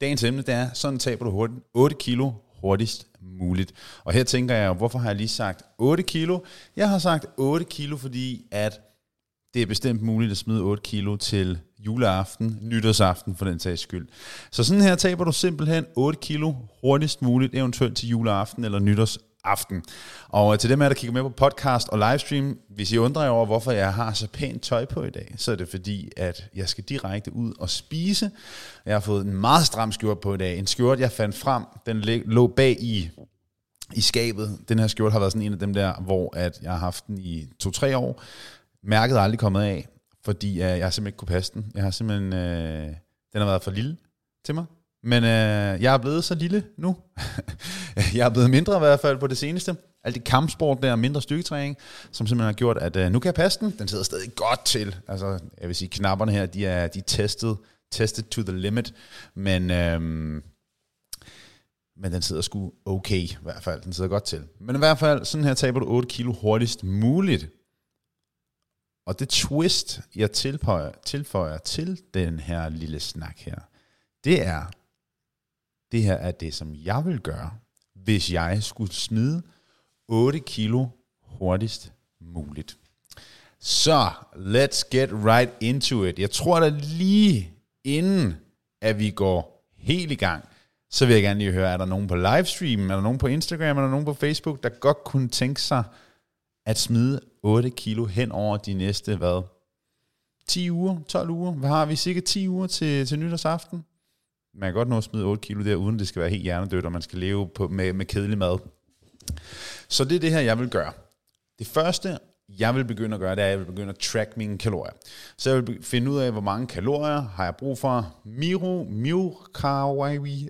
Dagens emne, det er, sådan taber du hurtigt, 8 kilo hurtigst muligt. Og her tænker jeg, hvorfor har jeg lige sagt 8 kilo? Jeg har sagt 8 kilo, fordi at det er bestemt muligt at smide 8 kilo til juleaften, nytårsaften for den sags skyld. Så sådan her taber du simpelthen 8 kilo hurtigst muligt, eventuelt til juleaften eller aften. Og øh, til dem af der kigger med på podcast og livestream, hvis I undrer jer over, hvorfor jeg har så pænt tøj på i dag, så er det fordi, at jeg skal direkte ud og spise. Jeg har fået en meget stram skjort på i dag. En skjort, jeg fandt frem, den lå bag i i skabet. Den her skjort har været sådan en af dem der, hvor at jeg har haft den i to-tre år. Mærket er aldrig kommet af, fordi uh, jeg simpelthen ikke kunne passe den. Jeg har simpelthen, øh, den har været for lille til mig. Men øh, jeg er blevet så lille nu. jeg er blevet mindre i hvert fald på det seneste. Alt det kampsport der, mindre styrketræning, som simpelthen har gjort, at øh, nu kan jeg passe den. Den sidder stadig godt til. Altså, jeg vil sige, knapperne her, de er, de er testet, tested to the limit. Men... øh, men den sidder sgu okay, i hvert fald. Den sidder godt til. Men i hvert fald, sådan her taber du 8 kilo hurtigst muligt. Og det twist, jeg tilføjer, tilføjer til den her lille snak her, det er, det her er det, som jeg vil gøre, hvis jeg skulle smide 8 kilo hurtigst muligt. Så, let's get right into it. Jeg tror da lige inden, at vi går helt i gang, så vil jeg gerne lige høre, er der nogen på livestream, er der nogen på Instagram, er der nogen på Facebook, der godt kunne tænke sig at smide 8 kilo hen over de næste, hvad, 10 uger, 12 uger? Hvad har vi? Cirka 10 uger til, til nytårsaften? Man kan godt nå at smide 8 kilo der, uden det skal være helt hjernedødt, og man skal leve på, med, med kedelig mad. Så det er det her, jeg vil gøre. Det første, jeg vil begynde at gøre, det er, at jeg vil begynde at track mine kalorier. Så jeg vil finde ud af, hvor mange kalorier har jeg brug for. Miro, Miro, Kawaii.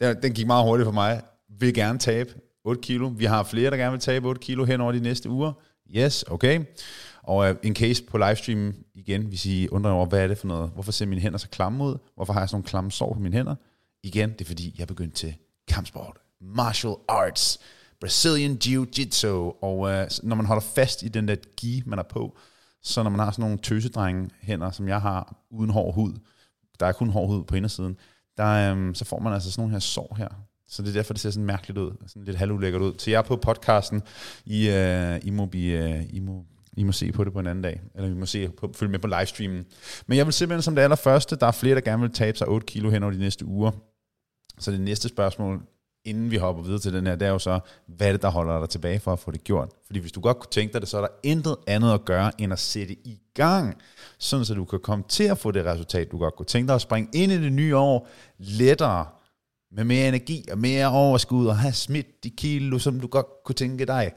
Den gik meget hurtigt for mig. Vil gerne tabe 8 kilo. Vi har flere, der gerne vil tabe 8 kilo hen over de næste uger. Yes, okay. Og øh, in case på livestream igen, hvis I undrer over, hvad er det for noget? Hvorfor ser mine hænder så klamme ud? Hvorfor har jeg sådan nogle klamme sår på mine hænder? Igen, det er fordi, jeg er begyndt til kampsport. Martial arts. Brazilian Jiu-Jitsu, og øh, når man holder fast i den der gi, man er på, så når man har sådan nogle tøsedrenge hænder, som jeg har, uden hård hud, der er kun hård hud på indersiden, der, um, så får man altså sådan nogle her sår her. Så det er derfor, det ser sådan mærkeligt ud, sådan lidt halvulækkert ud. Så jeg er på podcasten, I, øh, I, må, øh, be, i, må, se på det på en anden dag, eller I må se på, følge med på livestreamen. Men jeg vil simpelthen som det allerførste, der er flere, der gerne vil tabe sig 8 kilo hen over de næste uger. Så det næste spørgsmål, inden vi hopper videre til den her, det er jo så, hvad er det, der holder dig tilbage for at få det gjort? Fordi hvis du godt kunne tænke dig det, så er der intet andet at gøre, end at sætte i gang, sådan så du kan komme til at få det resultat, du godt kunne tænke dig at springe ind i det nye år lettere, med mere energi og mere overskud, og have smidt de kilo, som du godt kunne tænke dig.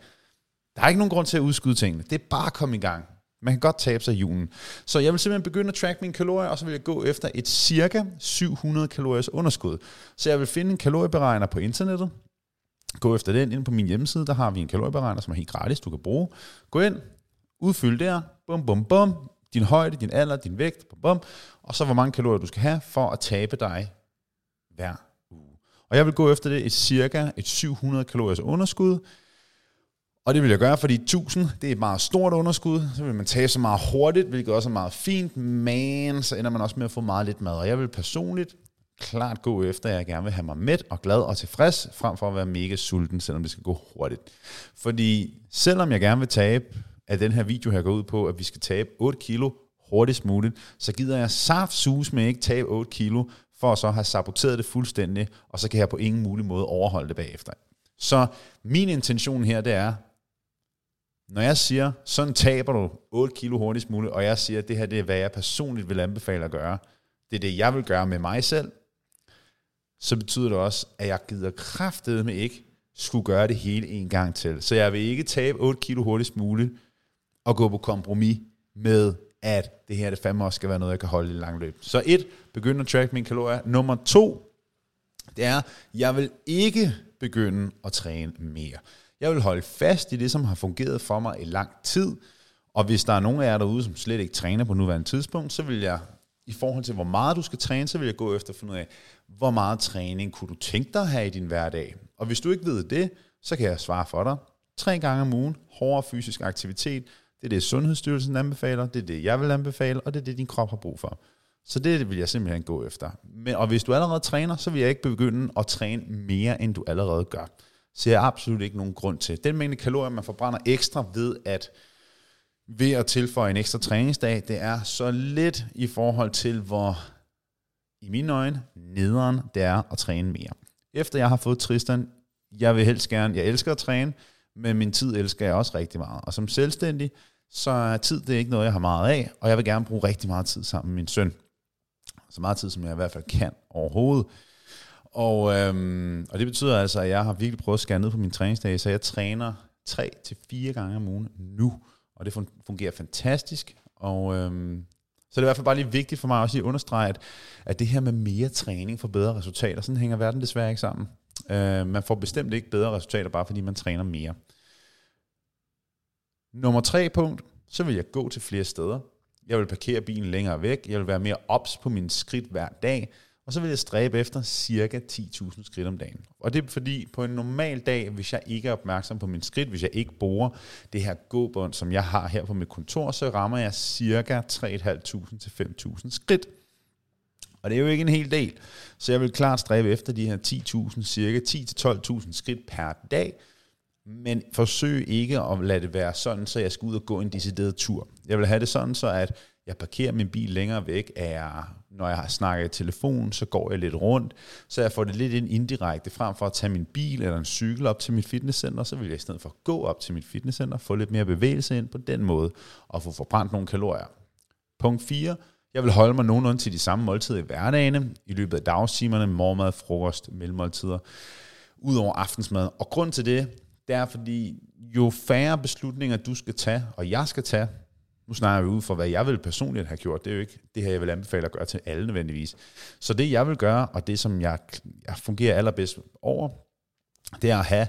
Der er ikke nogen grund til at udskyde tingene. Det er bare at komme i gang. Man kan godt tabe sig i julen. Så jeg vil simpelthen begynde at track mine kalorier, og så vil jeg gå efter et cirka 700 kaloriers underskud. Så jeg vil finde en kalorieberegner på internettet, gå efter den ind på min hjemmeside, der har vi en kalorieberegner, som er helt gratis, du kan bruge. Gå ind, udfyld der, bum bum bum, din højde, din alder, din vægt, bum bum, og så hvor mange kalorier du skal have for at tabe dig hver uge. Og jeg vil gå efter det et cirka et 700 kaloriers underskud, og det vil jeg gøre, fordi 1000, det er et meget stort underskud. Så vil man tage så meget hurtigt, hvilket også er meget fint, men så ender man også med at få meget lidt mad. Og jeg vil personligt klart gå efter, at jeg gerne vil have mig mæt og glad og tilfreds, frem for at være mega sulten, selvom det skal gå hurtigt. Fordi selvom jeg gerne vil tabe, at den her video her går ud på, at vi skal tabe 8 kilo hurtigst muligt, så gider jeg saft sus med ikke tabe 8 kilo, for at så have saboteret det fuldstændig, og så kan jeg på ingen mulig måde overholde det bagefter. Så min intention her, det er, når jeg siger, sådan taber du 8 kilo hurtigst muligt, og jeg siger, at det her det er, hvad jeg personligt vil anbefale at gøre, det er det, jeg vil gøre med mig selv, så betyder det også, at jeg gider kraftet med ikke skulle gøre det hele en gang til. Så jeg vil ikke tabe 8 kilo hurtigst muligt og gå på kompromis med, at det her det fandme også skal være noget, jeg kan holde i lang løb. Så et, begynd at track mine kalorier. Nummer to, det er, jeg vil ikke begynde at træne mere. Jeg vil holde fast i det, som har fungeret for mig i lang tid, og hvis der er nogen af jer derude, som slet ikke træner på nuværende tidspunkt, så vil jeg, i forhold til hvor meget du skal træne, så vil jeg gå efter at finde ud af, hvor meget træning kunne du tænke dig at have i din hverdag. Og hvis du ikke ved det, så kan jeg svare for dig. Tre gange om ugen, hårdere fysisk aktivitet, det er det Sundhedsstyrelsen anbefaler, det er det jeg vil anbefale, og det er det din krop har brug for. Så det vil jeg simpelthen gå efter. Men, og hvis du allerede træner, så vil jeg ikke begynde at træne mere, end du allerede gør ser jeg absolut ikke nogen grund til. Den mængde kalorier, man forbrænder ekstra ved at ved at tilføje en ekstra træningsdag, det er så lidt i forhold til, hvor i mine øjne nederen det er at træne mere. Efter jeg har fået Tristan, jeg vil helst gerne, jeg elsker at træne, men min tid elsker jeg også rigtig meget. Og som selvstændig, så er tid det er ikke noget, jeg har meget af, og jeg vil gerne bruge rigtig meget tid sammen med min søn. Så meget tid, som jeg i hvert fald kan overhovedet. Og, øhm, og det betyder altså, at jeg har virkelig prøvet at skære ned på min træningsdag, så jeg træner tre til fire gange om ugen nu, og det fungerer fantastisk. Og øhm, så det er i hvert fald bare lige vigtigt for mig også at understrege, at, at det her med mere træning for bedre resultater, sådan hænger verden desværre ikke sammen. Øh, man får bestemt ikke bedre resultater, bare fordi man træner mere. Nummer tre punkt, så vil jeg gå til flere steder. Jeg vil parkere bilen længere væk. Jeg vil være mere ops på min skridt hver dag. Og så vil jeg stræbe efter cirka 10.000 skridt om dagen. Og det er fordi, på en normal dag, hvis jeg ikke er opmærksom på min skridt, hvis jeg ikke bruger det her gåbånd, som jeg har her på mit kontor, så rammer jeg cirka 3.500 til 5.000 skridt. Og det er jo ikke en hel del. Så jeg vil klart stræbe efter de her 10.000, cirka 10-12.000 skridt per dag. Men forsøg ikke at lade det være sådan, så jeg skal ud og gå en decideret tur. Jeg vil have det sådan, så at jeg parkerer min bil længere væk, er jeg, når jeg har snakket i telefon, så går jeg lidt rundt, så jeg får det lidt ind indirekte, frem for at tage min bil eller en cykel op til mit fitnesscenter, så vil jeg i stedet for gå op til mit fitnesscenter, få lidt mere bevægelse ind på den måde, og få forbrændt nogle kalorier. Punkt 4. Jeg vil holde mig nogenlunde til de samme måltider i hverdagen, i løbet af dagstimerne, morgenmad, frokost, mellemmåltider, ud over aftensmad. Og grund til det, det er fordi, jo færre beslutninger du skal tage, og jeg skal tage, nu snakker vi ud for, hvad jeg vil personligt have gjort. Det er jo ikke det her, jeg vil anbefale at gøre til alle nødvendigvis. Så det, jeg vil gøre, og det, som jeg, jeg fungerer allerbedst over, det er at have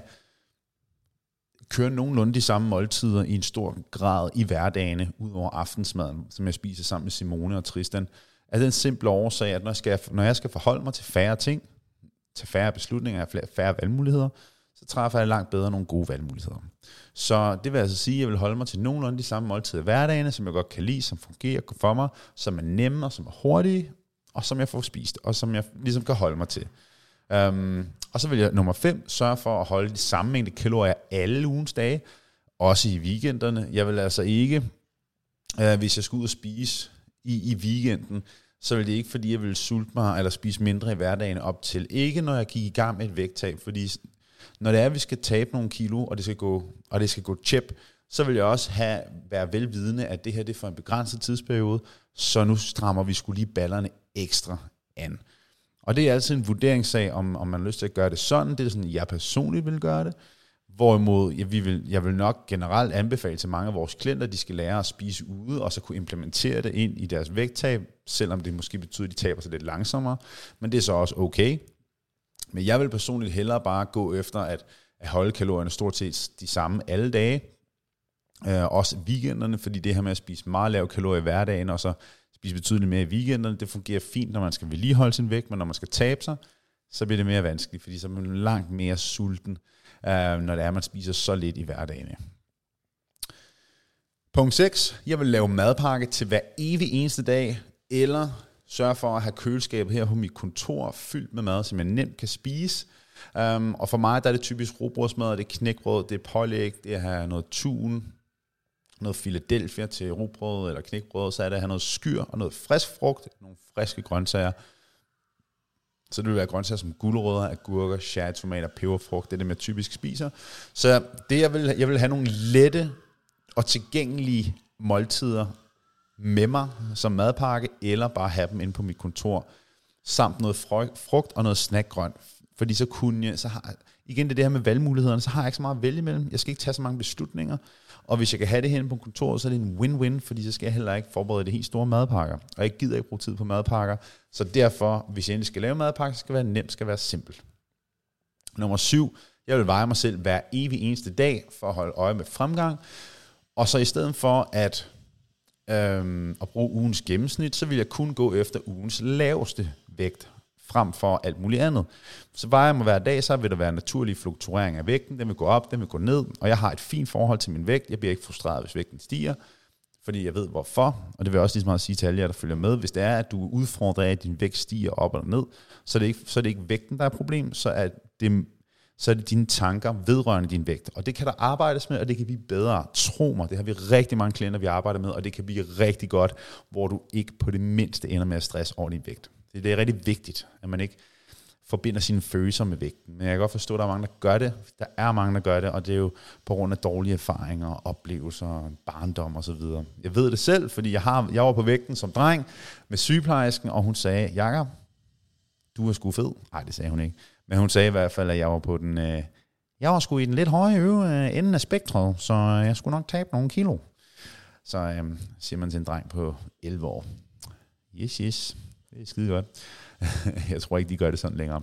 køre nogenlunde de samme måltider i en stor grad i hverdagene, ud over aftensmaden, som jeg spiser sammen med Simone og Tristan, er den simple årsag, at når jeg skal, når jeg skal forholde mig til færre ting, til færre beslutninger, færre, færre valgmuligheder, så træffer jeg langt bedre nogle gode valgmuligheder. Så det vil altså sige, at jeg vil holde mig til nogenlunde de samme måltider i hverdagen, som jeg godt kan lide, som fungerer for mig, som er nemme og som er hurtige, og som jeg får spist, og som jeg ligesom kan holde mig til. Um, og så vil jeg nummer 5 sørge for at holde de samme mængde kalorier alle ugens dage, også i weekenderne. Jeg vil altså ikke, uh, hvis jeg skal ud og spise i, i weekenden, så vil det ikke, fordi jeg vil sulte mig eller spise mindre i hverdagen op til. Ikke når jeg gik i gang med et vægttab, fordi når det er, at vi skal tabe nogle kilo, og det skal gå, og det skal gå chip, så vil jeg også have, være velvidende, at det her det er for en begrænset tidsperiode, så nu strammer vi skulle lige ballerne ekstra an. Og det er altid en vurderingssag, om, om man har lyst til at gøre det sådan. Det er sådan, jeg personligt vil gøre det. Hvorimod jeg, vi vil, jeg vil nok generelt anbefale til mange af vores klienter, at de skal lære at spise ude, og så kunne implementere det ind i deres vægttab, selvom det måske betyder, at de taber sig lidt langsommere. Men det er så også okay. Men jeg vil personligt hellere bare gå efter at, at holde kalorierne stort set de samme alle dage, øh, også weekenderne, fordi det her med at spise meget lav kalorier i hverdagen, og så spise betydeligt mere i weekenderne, det fungerer fint, når man skal vedligeholde sin vægt, men når man skal tabe sig, så bliver det mere vanskeligt, fordi så er man langt mere sulten, øh, når det er, at man spiser så lidt i hverdagen. Punkt 6. Jeg vil lave madpakke til hver evig eneste dag, eller sørge for at have køleskabet her på mit kontor fyldt med mad, som jeg nemt kan spise. Um, og for mig der er det typisk robrødsmad, det er knækbrød, det er pålæg, det er at have noget tun, noget Philadelphia til robrød eller knækbrød, så er det at have noget skyr og noget frisk frugt, nogle friske grøntsager. Så det vil være grøntsager som gulerødder, agurker, cherry, tomater, peberfrugt, det er det, man typisk spiser. Så det, jeg vil, jeg vil have nogle lette og tilgængelige måltider med mig som madpakke, eller bare have dem inde på mit kontor, samt noget frugt og noget snackgrønt. Fordi så kunne jeg, så har, igen det, det her med valgmulighederne, så har jeg ikke så meget at vælge imellem. Jeg skal ikke tage så mange beslutninger. Og hvis jeg kan have det hen på kontoret, så er det en win-win, fordi så skal jeg heller ikke forberede det helt store madpakker. Og jeg gider ikke bruge tid på madpakker. Så derfor, hvis jeg endelig skal lave madpakker, så skal det være nemt, skal være simpelt. Nummer syv, jeg vil veje mig selv hver evig eneste dag for at holde øje med fremgang. Og så i stedet for at øhm, at bruge ugens gennemsnit, så vil jeg kun gå efter ugens laveste vægt frem for alt muligt andet. Så vejer jeg mig hver dag, så vil der være naturlige fluktueringer af vægten. Den vil gå op, den vil gå ned, og jeg har et fint forhold til min vægt. Jeg bliver ikke frustreret, hvis vægten stiger, fordi jeg ved hvorfor, og det vil jeg også lige så meget sige til alle jer, der følger med. Hvis det er, at du er udfordret af, at din vægt stiger op eller ned, så er det ikke, så er det ikke vægten, der er problem, så er det så er det dine tanker vedrørende din vægt. Og det kan der arbejdes med, og det kan blive bedre. Tro mig, det har vi rigtig mange klienter, vi arbejder med, og det kan blive rigtig godt, hvor du ikke på det mindste ender med at stresse over din vægt. Det, det er rigtig vigtigt, at man ikke forbinder sine følelser med vægten. Men jeg kan godt forstå, at der er mange, der gør det. Der er mange, der gør det, og det er jo på grund af dårlige erfaringer, oplevelser, barndom osv. Jeg ved det selv, fordi jeg, har, jeg var på vægten som dreng med sygeplejersken, og hun sagde, Jakob, du er sgu fed. Nej, det sagde hun ikke. Men hun sagde i hvert fald, at jeg var på den... Øh, jeg var sgu i den lidt høje øve øh, enden af spektret, så jeg skulle nok tabe nogle kilo. Så øh, siger man til en dreng på 11 år. Yes, yes. Det er skide godt. jeg tror ikke, de gør det sådan længere.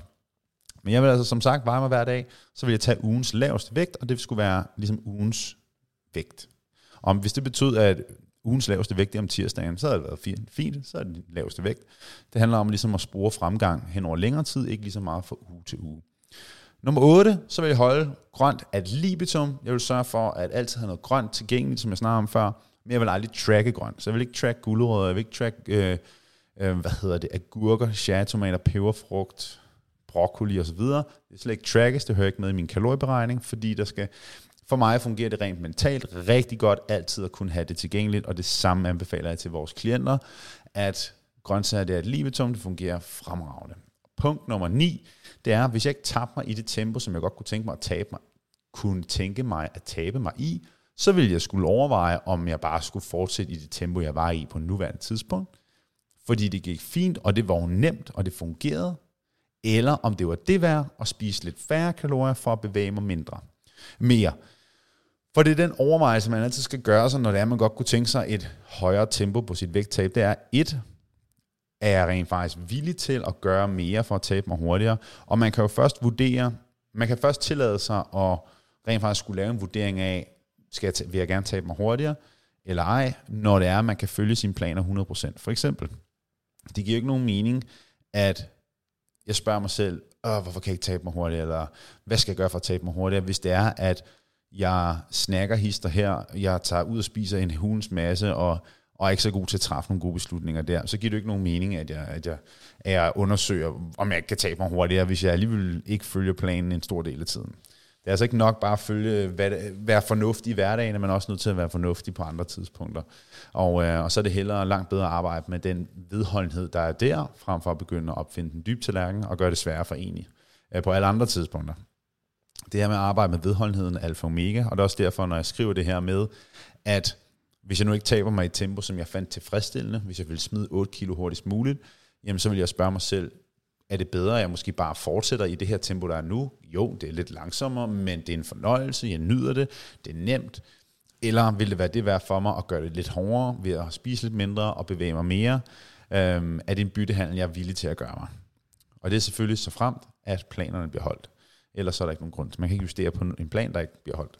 Men jeg vil altså som sagt veje mig hver dag, så vil jeg tage ugens laveste vægt, og det skulle være ligesom ugens vægt. Om hvis det betød, at ugens laveste vægt er om tirsdagen, så havde det været fint, fint så er det den laveste vægt. Det handler om ligesom at spore fremgang hen over længere tid, ikke lige så meget fra uge til uge. Nummer 8, så vil jeg holde grønt ad libitum. Jeg vil sørge for, at altid have noget grønt tilgængeligt, som jeg snakkede om før, men jeg vil aldrig tracke grønt. Så jeg vil ikke track gulerødder, jeg vil ikke track, øh, øh, hvad hedder det, agurker, cherrytomater, peberfrugt, broccoli osv. Det er slet ikke trackes, det hører ikke med i min kalorieberegning, fordi der skal, for mig fungerer det rent mentalt rigtig godt altid at kunne have det tilgængeligt, og det samme anbefaler jeg til vores klienter, at grøntsager det er et libetum, det fungerer fremragende. Punkt nummer 9, det er, hvis jeg ikke taber mig i det tempo, som jeg godt kunne tænke mig at tabe mig, kunne tænke mig at tabe mig i, så ville jeg skulle overveje, om jeg bare skulle fortsætte i det tempo, jeg var i på nuværende tidspunkt, fordi det gik fint, og det var nemt, og det fungerede, eller om det var det værd at spise lidt færre kalorier for at bevæge mig mindre. Mere. For det er den overvejelse, man altid skal gøre sig, når det er, man godt kunne tænke sig et højere tempo på sit vægttab. Det er et, er jeg rent faktisk villig til at gøre mere for at tabe mig hurtigere? Og man kan jo først vurdere, man kan først tillade sig at rent faktisk skulle lave en vurdering af, skal jeg vil jeg gerne tabe mig hurtigere, eller ej, når det er, at man kan følge sine planer 100%. For eksempel, det giver ikke nogen mening, at jeg spørger mig selv, Åh, hvorfor kan jeg ikke tabe mig hurtigere, eller hvad skal jeg gøre for at tabe mig hurtigere, hvis det er, at jeg snakker hister her, jeg tager ud og spiser en hulens masse, og, og er ikke så god til at træffe nogle gode beslutninger der, så giver det ikke nogen mening, at jeg, at jeg, at jeg undersøger, om jeg kan tabe mig hurtigere, hvis jeg alligevel ikke følger planen en stor del af tiden. Det er altså ikke nok bare at følge, hvad, være fornuftig i hverdagen, men også nødt til at være fornuftig på andre tidspunkter. Og, øh, og så er det hellere langt bedre at arbejde med den vedholdenhed, der er der, frem for at begynde at opfinde den dybe tallerken og gøre det sværere for enig øh, på alle andre tidspunkter det her med at arbejde med vedholdenheden er alfa og omega, og det er også derfor, når jeg skriver det her med, at hvis jeg nu ikke taber mig i et tempo, som jeg fandt tilfredsstillende, hvis jeg vil smide 8 kilo hurtigst muligt, jamen så vil jeg spørge mig selv, er det bedre, at jeg måske bare fortsætter i det her tempo, der er nu? Jo, det er lidt langsommere, men det er en fornøjelse, jeg nyder det, det er nemt. Eller vil det være det værd for mig at gøre det lidt hårdere ved at spise lidt mindre og bevæge mig mere? Øhm, er det en byttehandel, jeg er villig til at gøre mig? Og det er selvfølgelig så fremt, at planerne bliver holdt ellers så er der ikke nogen grund. Man kan ikke justere på en plan, der ikke bliver holdt.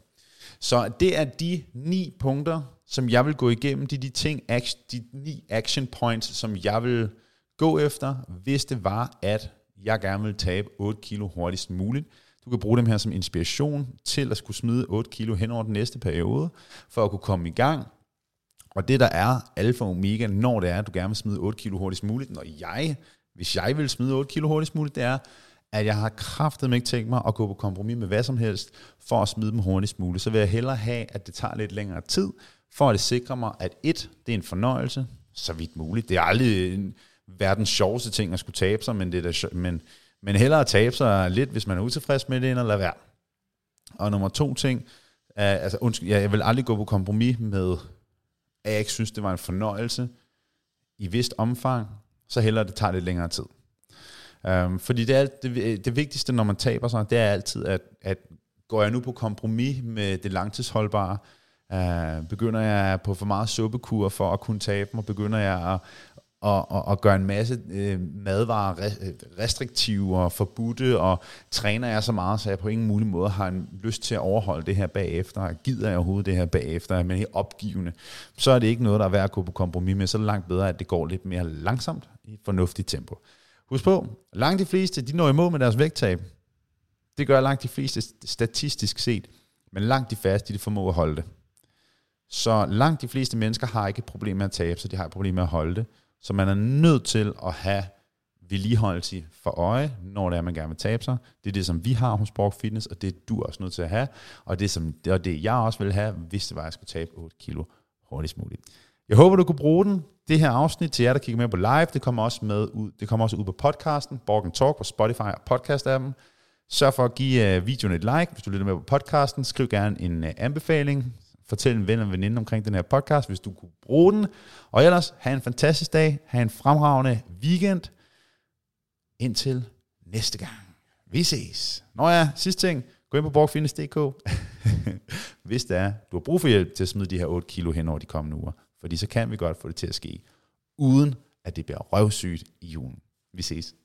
Så det er de ni punkter, som jeg vil gå igennem. Det er de ting, de ni action points, som jeg vil gå efter, hvis det var, at jeg gerne vil tabe 8 kilo hurtigst muligt. Du kan bruge dem her som inspiration til at skulle smide 8 kilo hen over den næste periode, for at kunne komme i gang. Og det der er alfa og omega, når det er, at du gerne vil smide 8 kilo hurtigst muligt, når jeg, hvis jeg vil smide 8 kilo hurtigst muligt, det er, at jeg har kraftet ikke tænkt mig at gå på kompromis med hvad som helst, for at smide dem hurtigst muligt. Så vil jeg hellere have, at det tager lidt længere tid, for at det sikrer mig, at et, det er en fornøjelse, så vidt muligt. Det er aldrig en verdens sjoveste ting at skulle tabe sig, men, det er da, men, men hellere at tabe sig lidt, hvis man er utilfreds med det, end at lade være. Og nummer to ting, er, altså undskyld, jeg vil aldrig gå på kompromis med, at jeg ikke synes, det var en fornøjelse i vist omfang, så hellere det tager lidt længere tid. Um, fordi det, er, det, øh, det vigtigste, når man taber sig, det er altid, at, at går jeg nu på kompromis med det langtidsholdbare, uh, begynder jeg på for meget suppekur for at kunne tabe mig, begynder jeg at, at, at, at gøre en masse uh, madvarer restriktive og forbudte, og træner jeg så meget, så jeg på ingen mulig måde har en lyst til at overholde det her bagefter, og gider jeg overhovedet det her bagefter, men helt opgivende, så er det ikke noget, der er værd at gå på kompromis med, så er det langt bedre, at det går lidt mere langsomt i et fornuftigt tempo. Husk på, langt de fleste, de når imod med deres vægttab. Det gør langt de fleste statistisk set. Men langt de færreste, de formår at holde det. Så langt de fleste mennesker har ikke et problem med at tabe, så de har et problem med at holde det. Så man er nødt til at have vedligeholdelse for øje, når det er, man gerne vil tabe sig. Det er det, som vi har hos Borg Fitness, og det er du også nødt til at have. Og det, som, det er det, jeg også vil have, hvis det var, at jeg skulle tabe 8 kilo hurtigst muligt. Jeg håber, du kunne bruge den. Det her afsnit til jer, der kigger med på live, det kommer også med ud, det kommer også ud på podcasten, Borgen Talk på Spotify og podcast-appen. Sørg for at give øh, videoen et like, hvis du lytter med på podcasten. Skriv gerne en øh, anbefaling. Fortæl en ven og veninde omkring den her podcast, hvis du kunne bruge den. Og ellers, have en fantastisk dag. have en fremragende weekend. Indtil næste gang. Vi ses. Nå ja, sidste ting. Gå ind på borgfitness.dk, hvis det er, du har brug for hjælp til at smide de her 8 kilo hen over de kommende uger. Fordi så kan vi godt få det til at ske, uden at det bliver røvsygt i julen. Vi ses.